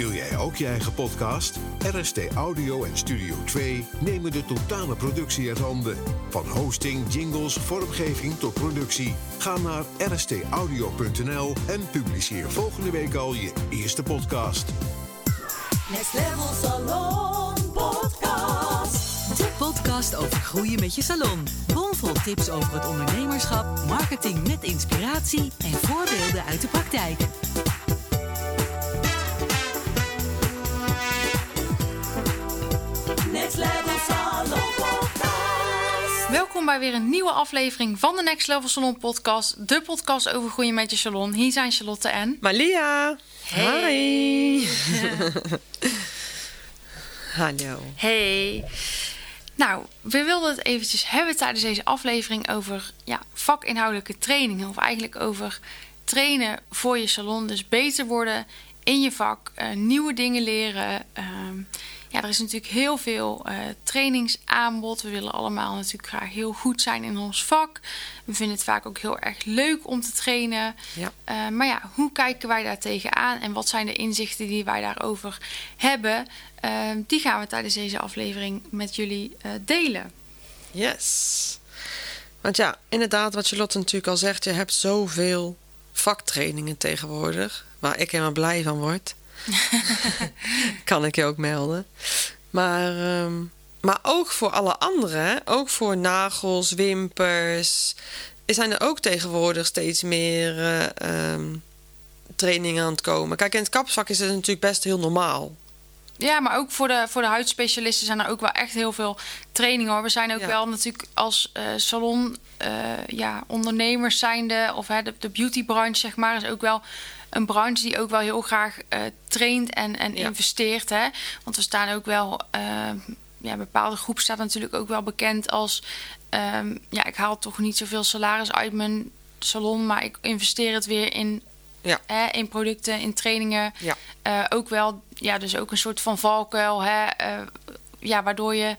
Wil jij ook je eigen podcast? RST Audio en Studio 2 nemen de totale productie uit handen. Van hosting, jingles, vormgeving tot productie. Ga naar rstaudio.nl en publiceer volgende week al je eerste podcast. Next Level Salon Podcast. De podcast over groeien met je salon. Bomvol tips over het ondernemerschap, marketing met inspiratie en voorbeelden uit de praktijk. Welkom bij weer een nieuwe aflevering van de Next Level Salon podcast. De podcast over groeien met je salon. Hier zijn Charlotte en... Malia. Hey. Hi. Hallo. Hey. Nou, we wilden het eventjes hebben tijdens deze aflevering over ja, vakinhoudelijke trainingen. Of eigenlijk over trainen voor je salon. Dus beter worden in je vak, eh, nieuwe dingen leren. Ehm, ja, er is natuurlijk heel veel eh, trainingsaanbod. We willen allemaal natuurlijk graag heel goed zijn in ons vak. We vinden het vaak ook heel erg leuk om te trainen. Ja. Eh, maar ja, hoe kijken wij daar tegenaan en wat zijn de inzichten die wij daarover hebben? Eh, die gaan we tijdens deze aflevering met jullie eh, delen. Yes. Want ja, inderdaad, wat Charlotte natuurlijk al zegt, je hebt zoveel vaktrainingen tegenwoordig, waar ik helemaal blij van word. kan ik je ook melden. Maar, ehm, maar ook voor alle anderen, ook voor nagels, wimpers, zijn er ook tegenwoordig steeds meer eh, ehm, trainingen aan het komen. Kijk, in het kapsvak is het natuurlijk best heel normaal. Ja, maar ook voor de, voor de huidspecialisten zijn er ook wel echt heel veel trainingen hoor. We zijn ook Ja. wel natuurlijk als eh, salon eh, ja, ondernemers zijnde, of hè, de, de beautybranche zeg maar, is ook wel een branche die ook wel heel graag eh, traint en, en Ja. investeert. Hè? Want we staan ook wel, ja, een bepaalde groep staat natuurlijk ook wel bekend als, ehm, ja, ik haal toch niet zoveel salaris uit mijn salon, maar ik investeer het weer in, Ja. hè, in producten, in trainingen. Ja. Eh, ook wel, ja, dus ook een soort van valkuil, hè, eh, ja, waardoor je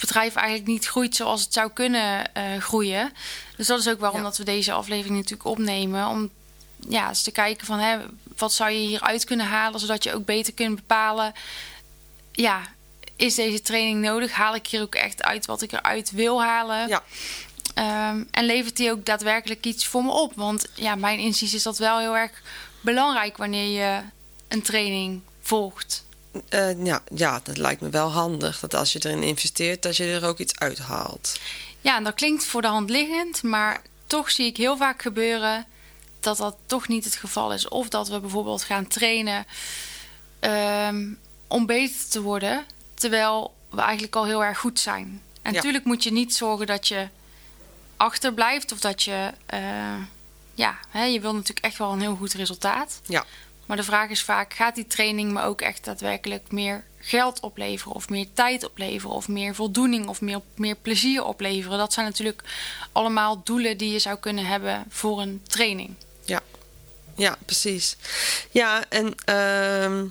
bedrijf eigenlijk niet groeit zoals het zou kunnen eh, groeien. Dus dat is ook waarom Ja. dat we deze aflevering natuurlijk opnemen. Om ja, eens te kijken van hè, wat zou je hieruit kunnen halen, zodat je ook beter kunt bepalen. Ja, is deze training nodig? Haal ik hier ook echt uit wat ik eruit wil halen? Ja. Ehm, en levert die ook daadwerkelijk iets voor me op? Want ja, mijn inziens is dat wel heel erg belangrijk wanneer je een training volgt. Eh, ja, ja, dat lijkt me wel handig. Dat als je erin investeert, dat je er ook iets uithaalt. Ja, en dat klinkt voor de hand liggend, maar toch zie ik heel vaak gebeuren dat dat toch niet het geval is. Of dat we bijvoorbeeld gaan trainen ehm, om beter te worden, terwijl we eigenlijk al heel erg goed zijn. En Ja. natuurlijk moet je niet zorgen dat je achterblijft of dat je, eh, ja, hè, je wil natuurlijk echt wel een heel goed resultaat. Ja. Maar de vraag is vaak, gaat die training me ook echt daadwerkelijk meer geld opleveren? Of meer tijd opleveren? Of meer voldoening? Of meer, meer plezier opleveren? Dat zijn natuurlijk allemaal doelen die je zou kunnen hebben voor een training. Ja, ja precies. Ja, en ehm,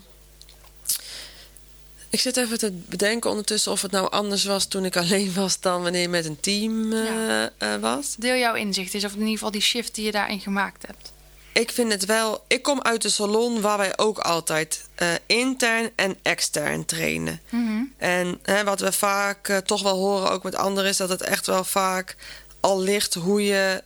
ik zit even te bedenken ondertussen of het nou anders was toen ik alleen was dan wanneer je met een team eh, Ja. eh, was. Deel jouw inzicht is, of in ieder geval die shift die je daarin gemaakt hebt. Ik vind het wel. Ik kom uit de salon waar wij ook altijd eh, intern en extern trainen. En hè, wat we vaak toch wel horen, ook met anderen, is dat het echt wel vaak al ligt hoe je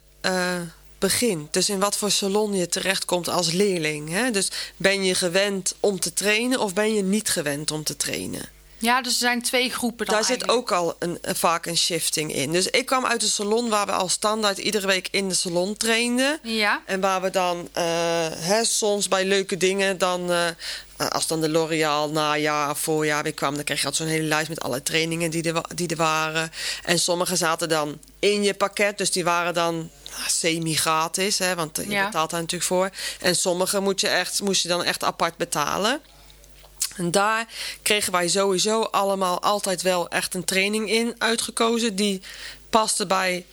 begint. Dus in wat voor salon je terechtkomt als leerling. Hè? Dus ben je gewend om te trainen of ben je niet gewend om te trainen? Ja, dus er zijn twee groepen dan Daar zit ook al een, vaak een shifting in. Dus ik kwam uit een salon waar we al standaard iedere week in de salon trainden. Ja, En waar we dan eh, hè, soms bij leuke dingen dan... eh, als dan de L'Oréal najaar, voorjaar weer kwam... dan kreeg je altijd zo'n hele lijst met alle trainingen die er, die er waren. En sommige zaten dan in je pakket. Dus die waren dan semi-gratis, hè, want je Ja. betaalt daar natuurlijk voor. En sommige moet je, echt, moest je dan echt apart betalen. En daar kregen wij sowieso allemaal altijd wel echt een training in uitgekozen... die paste bij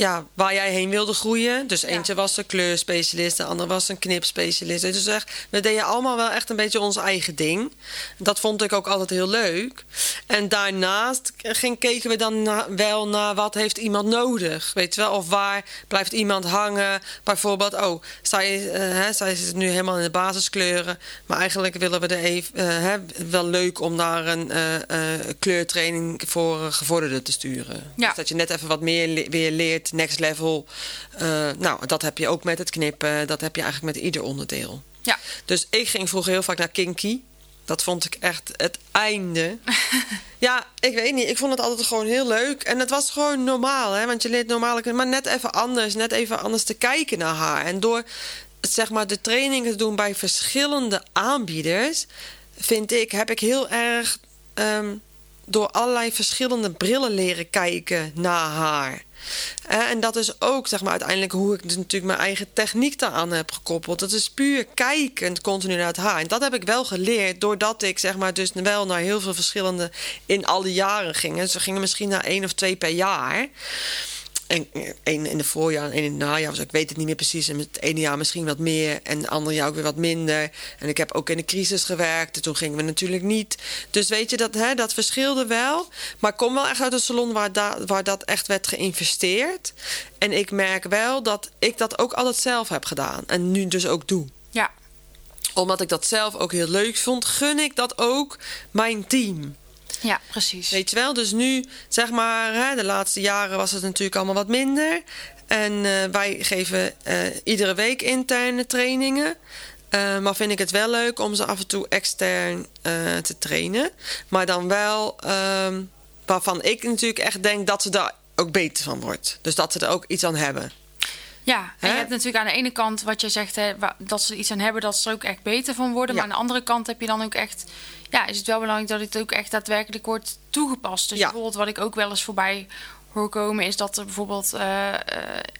ja, waar jij heen wilde groeien. Dus eentje was een kleurspecialist, de andere was een knipspecialist. Dus echt, we deden allemaal wel echt een beetje ons eigen ding. Dat vond ik ook altijd heel leuk. En daarnaast ging, keken we dan na- wel naar wat heeft iemand nodig. Weet je wel, of waar blijft iemand hangen. Bijvoorbeeld, oh, zij, eh, hè, zij zit nu helemaal in de basiskleuren. Maar eigenlijk willen we er even, eh, hè, wel leuk om naar een eh, kleurtraining voor gevorderden te sturen. Ja. Dus dat je net even wat meer le- weer leert, next level. Eh, nou, dat heb je ook met het knippen. Dat heb je eigenlijk met ieder onderdeel. Ja. Dus ik ging vroeger heel vaak naar Kinky. Dat vond ik echt het einde. ja, ik weet niet. Ik vond het altijd gewoon heel leuk. En het was gewoon normaal, hè? Want je leert normaal, maar net even anders. Net even anders te kijken naar haar. En door zeg maar, de trainingen te doen bij verschillende aanbieders, vind ik, heb ik heel erg ehm, door allerlei verschillende brillen leren kijken naar haar. Eh, En dat is ook zeg maar, uiteindelijk hoe ik natuurlijk mijn eigen techniek daaraan heb gekoppeld. Dat is puur kijkend continu naar het haar. En dat heb ik wel geleerd doordat ik zeg maar, dus wel naar heel veel verschillende in alle jaren ging. We gingen misschien naar één of twee per jaar. En één in de voorjaar en één in het najaar. Dus ik weet het niet meer precies. En het ene jaar misschien wat meer. En het andere jaar ook weer wat minder. En ik heb ook in de crisis gewerkt. En toen gingen we natuurlijk niet. Dus weet je, dat, hè, dat verschilde wel. Maar ik kom wel echt uit een salon waar, da- waar dat echt werd geïnvesteerd. En ik merk wel dat ik dat ook altijd zelf heb gedaan. En nu dus ook doe Ja. omdat ik dat zelf ook heel leuk vond, gun ik dat ook mijn team. Ja, precies. Weet je wel? Dus nu, zeg maar, hè, de laatste jaren was het natuurlijk allemaal wat minder. En eh, wij geven eh, iedere week interne trainingen. Eh, maar vind ik het wel leuk om ze af en toe extern te trainen. Maar dan wel ehm, waarvan ik natuurlijk echt denk dat ze daar ook beter van wordt. Dus dat ze er ook iets aan hebben. Ja, en Hè? je hebt natuurlijk aan de ene kant wat je zegt, hè, dat ze iets aan hebben, dat ze er ook echt beter van worden. Ja. Maar aan de andere kant heb je dan ook echt, ja, is het wel belangrijk dat het ook echt daadwerkelijk wordt toegepast. Dus Ja. bijvoorbeeld wat ik ook wel eens voorbij hoor komen, is dat er bijvoorbeeld eh, eh,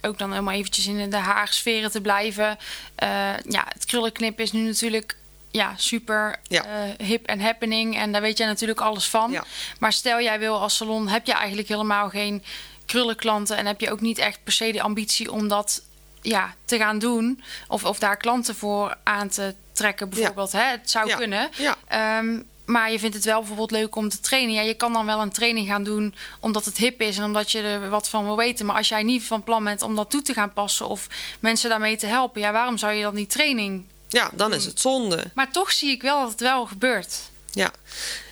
ook dan helemaal eventjes in de haarsferen te blijven. Eh, ja, het krullenknip is nu natuurlijk ja, super Ja. hip en happening. En daar weet jij natuurlijk alles van. Ja. Maar stel jij wil als salon, heb je eigenlijk helemaal geen krullenklanten en heb je ook niet echt per se de ambitie om dat ja, te gaan doen. Of, of daar klanten voor aan te trekken, bijvoorbeeld. Hè? Het zou Ja. kunnen. Ja. Ehm, maar je vindt het wel bijvoorbeeld leuk om te trainen. Ja, je kan dan wel een training gaan doen omdat het hip is en omdat je er wat van wil weten. Maar als jij niet van plan bent om dat toe te gaan passen of mensen daarmee te helpen, ja, waarom zou je dan die training? Ja, dan is het zonde. Maar toch zie ik wel dat het wel gebeurt. Ja,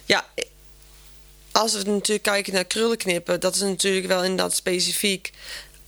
ja. Als we natuurlijk kijken naar krullenknippen, dat is natuurlijk wel inderdaad specifiek.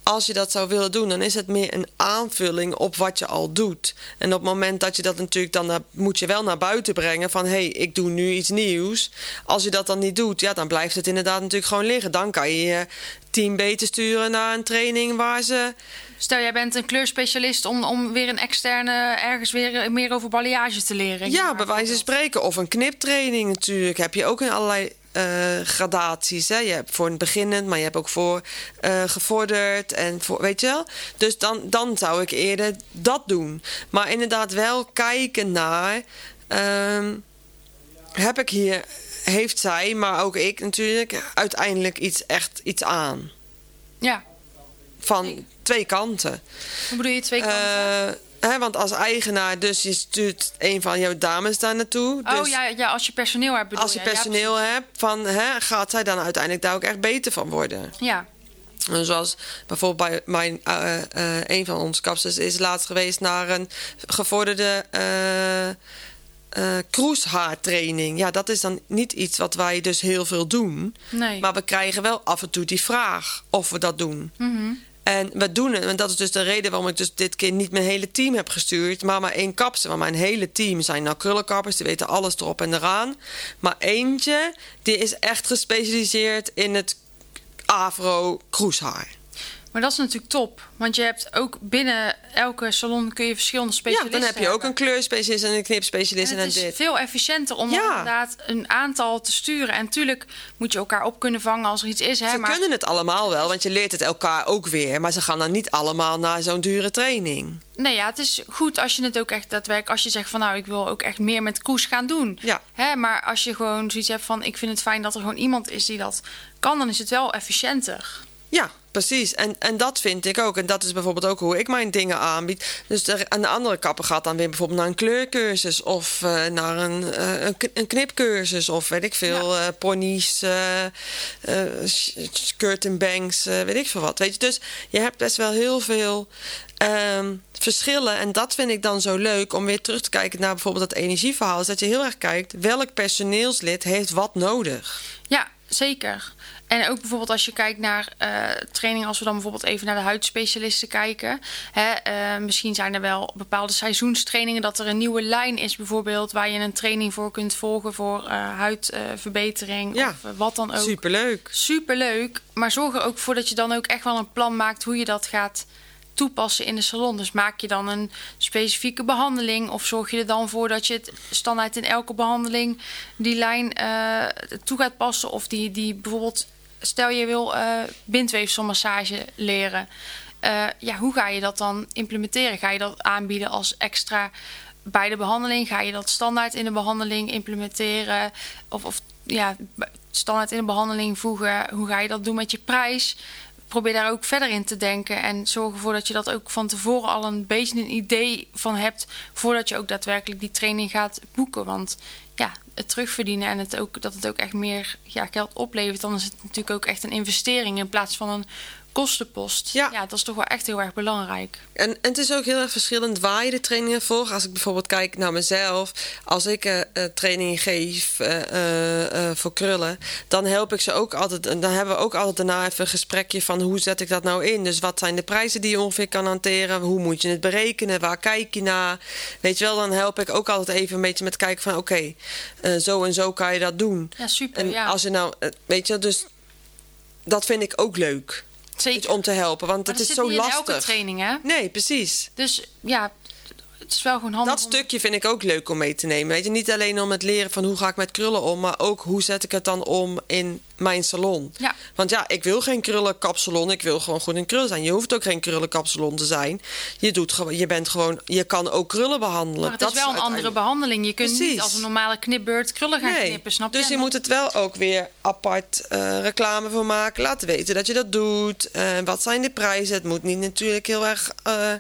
Als je dat zou willen doen, dan is het meer een aanvulling op wat je al doet. En op het moment dat je dat natuurlijk dan naar, moet je wel naar buiten brengen van hé, hey, ik doe nu iets nieuws. Als je dat dan niet doet, ja, dan blijft het inderdaad natuurlijk gewoon liggen. Dan kan je je team beter sturen naar een training waar ze. Stel, jij bent een kleurspecialist om, om weer een externe ergens weer meer over balayage te leren. Ja, bij wijze van spreken. Of een kniptraining natuurlijk. Heb je ook in allerlei eh, gradaties. Hè? Je hebt voor een beginnend, maar je hebt ook voor eh, gevorderd. En voor, weet je wel? Dus dan, dan zou ik eerder dat doen. Maar inderdaad wel kijken naar... ehm, heb ik hier, heeft zij, maar ook ik natuurlijk... uiteindelijk iets echt iets aan. Ja, Van twee kanten. hoe bedoel je twee kanten? Eh, hè, want als eigenaar, dus je stuurt een van jouw dames daar naartoe. oh dus ja, ja, als je personeel hebt bedoel als je Ja, personeel hebt, van, hè, gaat zij dan uiteindelijk daar ook echt beter van worden? Ja, En Zoals bijvoorbeeld bij mijn, eh, een van onze kapsters is laatst geweest naar een gevorderde eh eh, cruisehaartraining. Ja, dat is dan niet iets wat wij dus heel veel doen. nee. Maar we krijgen wel af en toe die vraag of we dat doen. Mhm. En we doen het. En dat is dus de reden waarom ik dus dit keer niet mijn hele team heb gestuurd. Maar maar één kapster. Want mijn hele team zijn nou krullenkappers. Die weten alles erop en eraan. Maar eentje, die is echt gespecialiseerd in het afro kroeshaar. Maar dat is natuurlijk top. Want je hebt ook binnen elke salon kun je verschillende Ja, specialisten dan heb je ook een kleurspecialist en een knipspecialist En en, het is dit. veel efficiënter om Ja. inderdaad een aantal te sturen. En natuurlijk moet je elkaar op kunnen vangen als er iets is. Hè, Ze maar kunnen het allemaal wel, want je leert het elkaar ook weer. Maar ze gaan dan niet allemaal naar zo'n dure training. Nee, ja, het is goed als je het ook echt daadwerkelijk... als je zegt van nou, ik wil ook echt meer met koers gaan doen. Ja. Hè, maar als je gewoon zoiets hebt van... ik vind het fijn dat er gewoon iemand is die dat kan... dan is het wel efficiënter. Ja, precies. En, en dat vind ik ook. En dat is bijvoorbeeld ook hoe ik mijn dingen aanbied. Dus er, aan de andere kapper gaat dan weer bijvoorbeeld naar een kleurcursus... of eh, naar een, eh, een, knipcursus of weet ik veel, ponies, eh, sh- skirt and bangs, eh, weet ik veel wat. Weet je? Dus je hebt best wel heel veel ehm, verschillen. En dat vind ik dan zo leuk om weer terug te kijken naar bijvoorbeeld dat energieverhaal. Is dat je heel erg kijkt welk personeelslid heeft wat nodig. Ja, zeker. En ook bijvoorbeeld als je kijkt naar eh trainingen, als we dan bijvoorbeeld even naar de huidspecialisten kijken. Hè, eh, misschien zijn er wel bepaalde seizoenstrainingen dat er een nieuwe lijn is, bijvoorbeeld, waar je een training voor kunt volgen voor eh, huidverbetering Ja, of wat dan ook. Superleuk. Superleuk, maar zorg er ook voor dat je dan ook echt wel een plan maakt hoe je dat gaat toepassen in de salon. Dus maak je dan een specifieke behandeling of zorg je er dan voor dat je het standaard in elke behandeling die lijn eh, toe gaat passen of die, die bijvoorbeeld stel je wil eh bindweefselmassage leren. Eh, ja, hoe ga je dat dan implementeren? Ga je dat aanbieden als extra bij de behandeling? Ga je dat standaard in de behandeling implementeren? Of, of ja, standaard in de behandeling voegen? Hoe ga je dat doen met je prijs? Probeer daar ook verder in te denken en zorg ervoor dat je dat ook van tevoren al een beetje een idee van hebt voordat je ook daadwerkelijk die training gaat boeken. Want ja, het terugverdienen en het ook, dat het ook echt meer ja, geld oplevert, dan is het natuurlijk ook echt een investering in plaats van een kostenpost. Ja. dat is toch wel echt heel erg belangrijk. En, en het is ook heel erg verschillend waar je de trainingen volgt. Als ik bijvoorbeeld kijk naar mezelf, als ik eh, trainingen geef eh, voor krullen, dan help ik ze ook altijd. En dan hebben we ook altijd daarna even een gesprekje van hoe zet ik dat nou in. Dus wat zijn de prijzen die je ongeveer kan hanteren? Hoe moet je het berekenen? Waar kijk je naar? Weet je wel, dan help ik ook altijd even een beetje met kijken van oké, zo en zo kan je dat doen. Ja, super. En ja, als je nou, weet je, dus dat vind ik ook leuk. Zeker. Om te helpen, want Maar het dat is zo niet in elke lastig. training, hè? Nee, precies. Dus ja, het is wel gewoon handig. Dat om- stukje vind ik ook leuk om mee te nemen. Weet je, niet alleen om het leren van hoe ga ik met krullen om, maar ook hoe zet ik het dan om in mijn salon. Ja. Want ja, ik wil geen krullenkapsalon. Ik wil gewoon goed in krullen zijn. Je hoeft ook geen krullenkapsalon te zijn. Je doet gewoon, je bent gewoon, je kan ook krullen behandelen. Maar het Dat is wel een andere behandeling. Je kunt niet als een normale knipbeurt krullen gaan Nee. knippen, snap je? Dus je moet het wel ook weer apart eh, reclame voor maken. Laten weten dat je dat doet. Eh, wat zijn de prijzen? Het moet niet natuurlijk heel erg eh,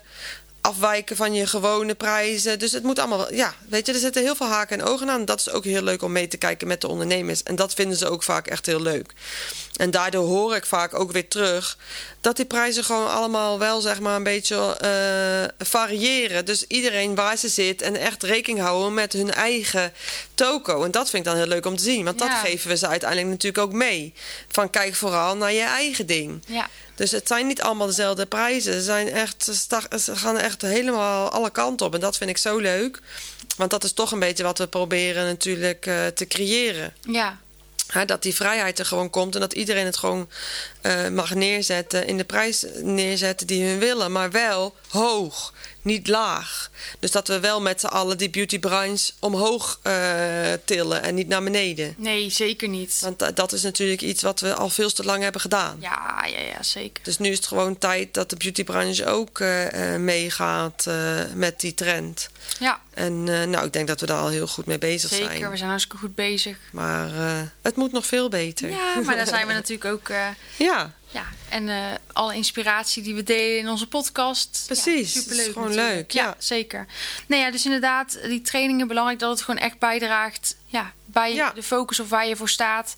afwijken van je gewone prijzen. Dus het moet allemaal. Ja, weet je, er zitten heel veel haken en ogen aan. Dat is ook heel leuk om mee te kijken met de ondernemers. En dat vinden ze ook vaak echt heel leuk. En daardoor hoor ik vaak ook weer terug dat die prijzen gewoon allemaal wel zeg maar een beetje eh, variëren. Dus iedereen waar ze zit en echt rekening houden met hun eigen toko. En dat vind ik dan heel leuk om te zien. Want Ja. dat geven we ze uiteindelijk natuurlijk ook mee. Van kijk vooral naar je eigen ding. Ja, Dus het zijn niet allemaal dezelfde prijzen. Ze, zijn echt, ze gaan echt helemaal alle kanten op. En dat vind ik zo leuk. Want dat is toch een beetje wat we proberen natuurlijk eh, te creëren. ja, dat die vrijheid er gewoon komt en dat iedereen het gewoon eh, mag neerzetten, in de prijs neerzetten die hun willen, maar wel hoog, niet laag. Dus dat we wel met z'n allen die beautybranche omhoog eh, tillen en niet naar beneden. nee, zeker niet. Want da- dat is natuurlijk iets wat we al veel te lang hebben gedaan. Ja, ja, ja, zeker. Dus nu is het gewoon tijd dat de beautybranche ook eh, eh, meegaat eh, met die trend. Ja, En eh, nou, ik denk dat we daar al heel goed mee bezig zeker. zijn. We zijn hartstikke goed bezig. Maar eh, het moet nog veel beter. Ja, maar daar zijn we natuurlijk ook... eh, ja. ja, en eh, alle inspiratie die we delen in onze podcast. Precies, Ja, het is superleuk gewoon natuurlijk. leuk, ja. zeker. Nee, ja, dus inderdaad, die trainingen belangrijk dat het gewoon echt bijdraagt ja, bij Ja. de focus of waar je voor staat.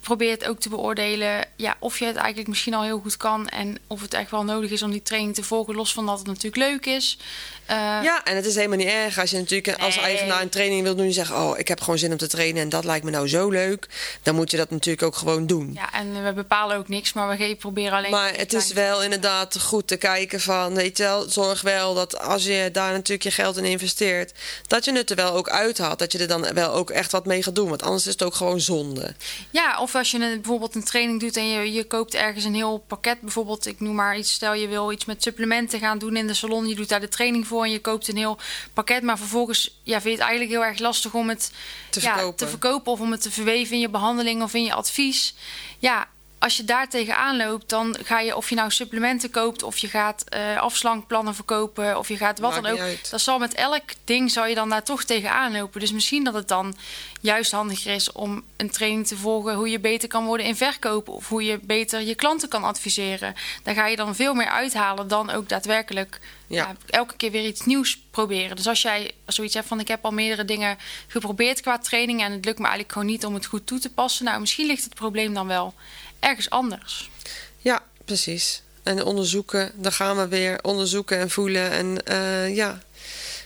Probeer het ook te beoordelen ja, of je het eigenlijk misschien al heel goed kan en of het echt wel nodig is om die training te volgen, los van dat het natuurlijk leuk is. Eh, Ja, en het is helemaal niet erg als je natuurlijk als Nee. eigenaar een training wil doen. Je zegt, oh, ik heb gewoon zin om te trainen en dat lijkt me nou zo leuk. Dan moet je dat natuurlijk ook gewoon doen. ja, en we bepalen ook niks, maar we proberen alleen. Maar het is wel inderdaad goed te kijken van, weet je wel, zorg wel dat als je daar natuurlijk je geld in investeert, dat je het er wel ook uithaalt. Dat je er dan wel ook echt wat mee gaat doen, want anders is het ook gewoon zonde. Ja, of als je een, bijvoorbeeld een training doet en je, je koopt ergens een heel pakket. Bijvoorbeeld, ik noem maar iets. Stel je wil iets met supplementen gaan doen in de salon. Je doet daar de training voor en je koopt een heel pakket. Maar vervolgens ja, vind je het eigenlijk heel erg lastig om het Te ja, verkopen. te verkopen. Of om het te verweven in je behandeling of in je advies. Ja, als je daar tegenaan loopt, dan ga je, of je nou supplementen koopt, of je gaat eh, afslankplannen verkopen, of je gaat wat Maakt dan ook. Dat zal met elk ding zal je dan daar toch tegenaan lopen. Dus misschien dat het dan juist handiger is om een training te volgen hoe je beter kan worden in verkopen, of hoe je beter je klanten kan adviseren. Daar ga je dan veel meer uithalen dan ook daadwerkelijk Ja. ja, elke keer weer iets nieuws proberen. Dus als jij zoiets hebt van ik heb al meerdere dingen geprobeerd qua training en het lukt me eigenlijk gewoon niet om het goed toe te passen. Nou, misschien ligt het probleem dan wel ergens anders. Ja, precies. En onderzoeken, daar gaan we weer. Onderzoeken en voelen. En eh, ja,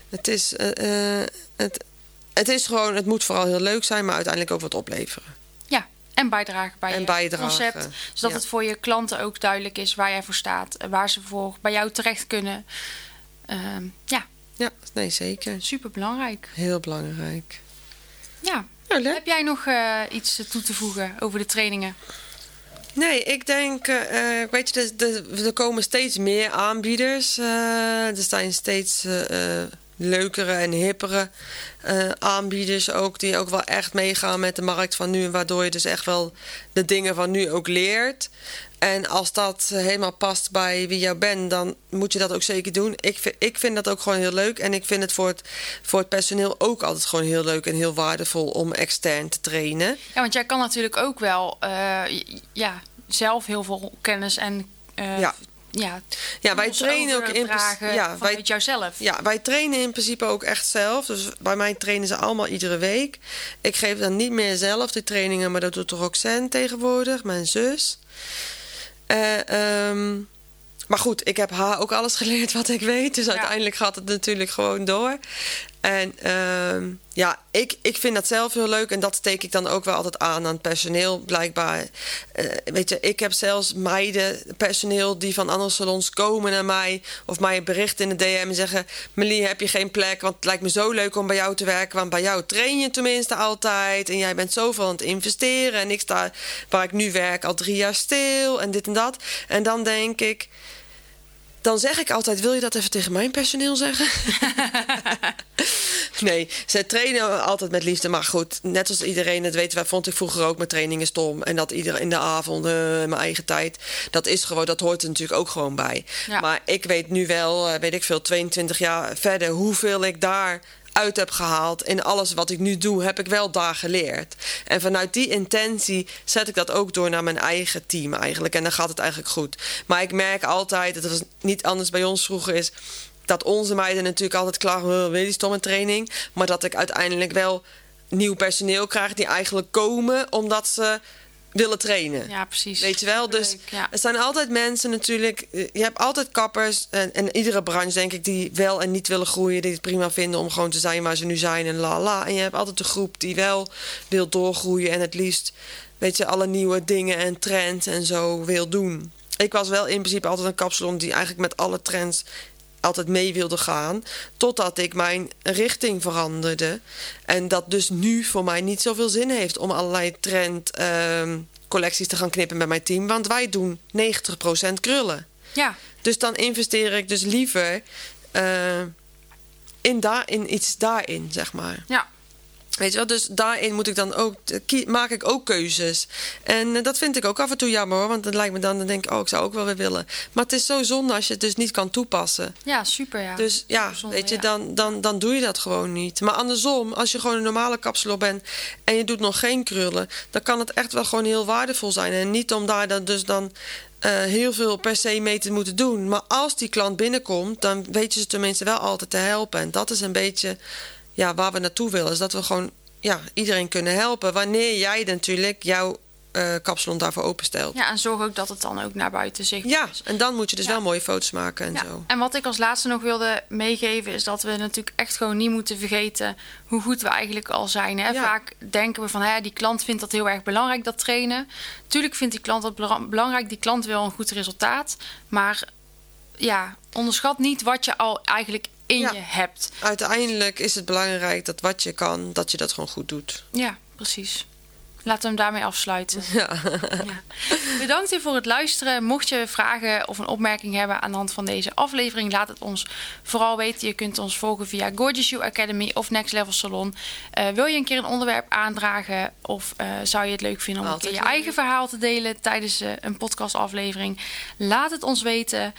het is, eh, eh, het, het is gewoon, het moet vooral heel leuk zijn, maar uiteindelijk ook wat opleveren. Ja, en bijdragen bij En je bijdragen, concept. Zodat ja. het voor je klanten ook duidelijk is waar jij voor staat. Waar ze voor bij jou terecht kunnen. Ehm, ja, Ja, nee, zeker. super belangrijk. Heel belangrijk. Ja. Heb jij nog iets toe te voegen over de trainingen? Nee, ik denk, eh, eh, weet je, er, komen steeds meer aanbieders. eh, er zijn steeds leukere en hippere aanbieders ook, die ook wel echt meegaan met de markt van nu. Waardoor je dus echt wel de dingen van nu ook leert. En als dat helemaal past bij wie jou bent, dan moet je dat ook zeker doen. Ik vind, ik vind dat ook gewoon heel leuk. En ik vind het voor, het voor het personeel ook altijd gewoon heel leuk en heel waardevol om extern te trainen. Ja, want jij kan natuurlijk ook wel eh, ja, zelf heel veel kennis en eh, Ja. ja, Ja, wij trainen ook in principe- ja, wij- jouzelf. Ja, wij trainen in principe ook echt zelf. Dus bij mij trainen ze allemaal iedere week. Ik geef dan niet meer zelf de trainingen, maar dat doet Roxanne tegenwoordig, mijn zus. Eh, ehm, maar goed, ik heb haar ook alles geleerd wat ik weet. Dus Ja. uiteindelijk gaat het natuurlijk gewoon door. En ehm, ja, ik, ik vind dat zelf heel leuk. En dat steek ik dan ook wel altijd aan aan het personeel, blijkbaar. Eh, weet je, ik heb zelfs meiden, personeel die van andere salons komen naar mij. Of mij berichten in de DM en zeggen... Melie, heb je geen plek? Want het lijkt me zo leuk om bij jou te werken. Want bij jou train je tenminste altijd. En jij bent zoveel aan het investeren. En ik sta waar ik nu werk al drie jaar stil. En dit en dat. En dan denk ik... Dan zeg ik altijd, wil je dat even tegen mijn personeel zeggen? nee, ze trainen altijd met liefde. Maar goed, net als iedereen het weet, wij vond ik vroeger ook mijn trainingen stom. En dat iedereen in de avond, mijn eigen tijd. Dat is gewoon, dat hoort er natuurlijk ook gewoon bij. Ja. Maar ik weet nu wel, eh, weet ik veel, 22 jaar verder, hoeveel ik daar uit heb gehaald. In alles wat ik nu doe, heb ik wel daar geleerd. En vanuit die intentie zet ik dat ook door naar mijn eigen team eigenlijk. En dan gaat het eigenlijk goed. Maar ik merk altijd, dat was niet anders bij ons vroeger is... dat onze meiden natuurlijk altijd klaar "Oh, weer die stomme training. Maar dat ik uiteindelijk wel nieuw personeel krijg... die eigenlijk komen omdat ze willen trainen. Ja, precies. Weet je wel? Dus Leuk, ja. er zijn altijd mensen natuurlijk. eh, Je hebt altijd kappers. En, en iedere branche, denk ik, die wel en niet willen groeien. Die het prima vinden om gewoon te zijn waar ze nu zijn. En la la. En je hebt altijd de groep die wel wil doorgroeien. En het liefst, weet je, alle nieuwe dingen en trends en zo wil doen. Ik was wel in principe altijd een kapsalon die eigenlijk met alle trends altijd mee wilde gaan. Totdat ik mijn richting veranderde. En dat dus nu voor mij niet zoveel zin heeft om allerlei trend ehm, collecties te gaan knippen met mijn team. Want wij doen 90% krullen. Ja, Dus dan investeer ik dus liever eh, in, daar, in iets daarin, zeg maar. ja. Weet je wel, dus daarin moet ik dan ook, kie- maak ik ook keuzes. En eh, dat vind ik ook af en toe jammer hoor, want het lijkt me dan, dan denk ik, oh, ik zou ook wel weer willen. Maar het is zo zonde als je het dus niet kan toepassen. ja super ja. Dus ja, weet je, ja. dan, dan, dan doe je dat gewoon niet. Maar andersom, als je gewoon een normale kapsalon bent en je doet nog geen krullen, dan kan het echt wel gewoon heel waardevol zijn. En niet om daar dan dus dan eh, heel veel per se mee te moeten doen. Maar als die klant binnenkomt, dan weet je ze tenminste wel altijd te helpen. En dat is een beetje ja, waar we naartoe willen. Is dat we gewoon ja, iedereen kunnen helpen. Wanneer jij natuurlijk jouw eh kapsalon daarvoor openstelt. Ja, en zorg ook dat het dan ook naar buiten zichtbaar Ja, is. en dan moet je dus Ja. wel mooie foto's maken en Ja, zo. en wat ik als laatste nog wilde meegeven is dat we natuurlijk echt gewoon niet moeten vergeten hoe goed we eigenlijk al zijn. Hè? Ja. Vaak denken we van hè, die klant vindt dat heel erg belangrijk, dat trainen. Tuurlijk vindt die klant dat bela- belangrijk, die klant wil een goed resultaat. Maar ja, onderschat niet wat je al eigenlijk in Ja. je hebt. Uiteindelijk is het belangrijk dat wat je kan, dat je dat gewoon goed doet. Ja, precies. Laten we hem daarmee afsluiten. Ja. Bedankt weer voor het luisteren. Mocht je vragen of een opmerking hebben aan de hand van deze aflevering, laat het ons vooral weten. Je kunt ons volgen via Gorgeous You Academy of Next Level Salon. Uh, wil je een keer een onderwerp aandragen of uh, zou je het leuk vinden om Altijd een keer je eigen verhaal te delen tijdens uh, een podcastaflevering? Laat het ons weten.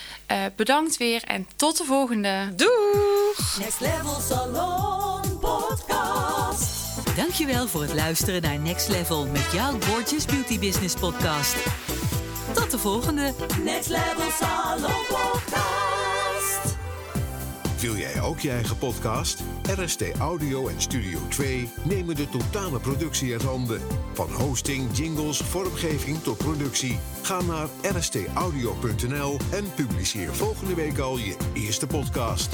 bedankt weer en tot de volgende. Doeg! Next Level Salon Podcast. Dankjewel voor het luisteren naar Next Level met jouw Gorgeous Beauty Business podcast. Tot de volgende Next Level Salon Podcast. Wil jij ook je eigen podcast? RST Audio en Studio 2 nemen de totale productie uit handen. Van hosting, jingles, vormgeving tot productie. Ga naar rstaudio.nl en publiceer volgende week al je eerste podcast.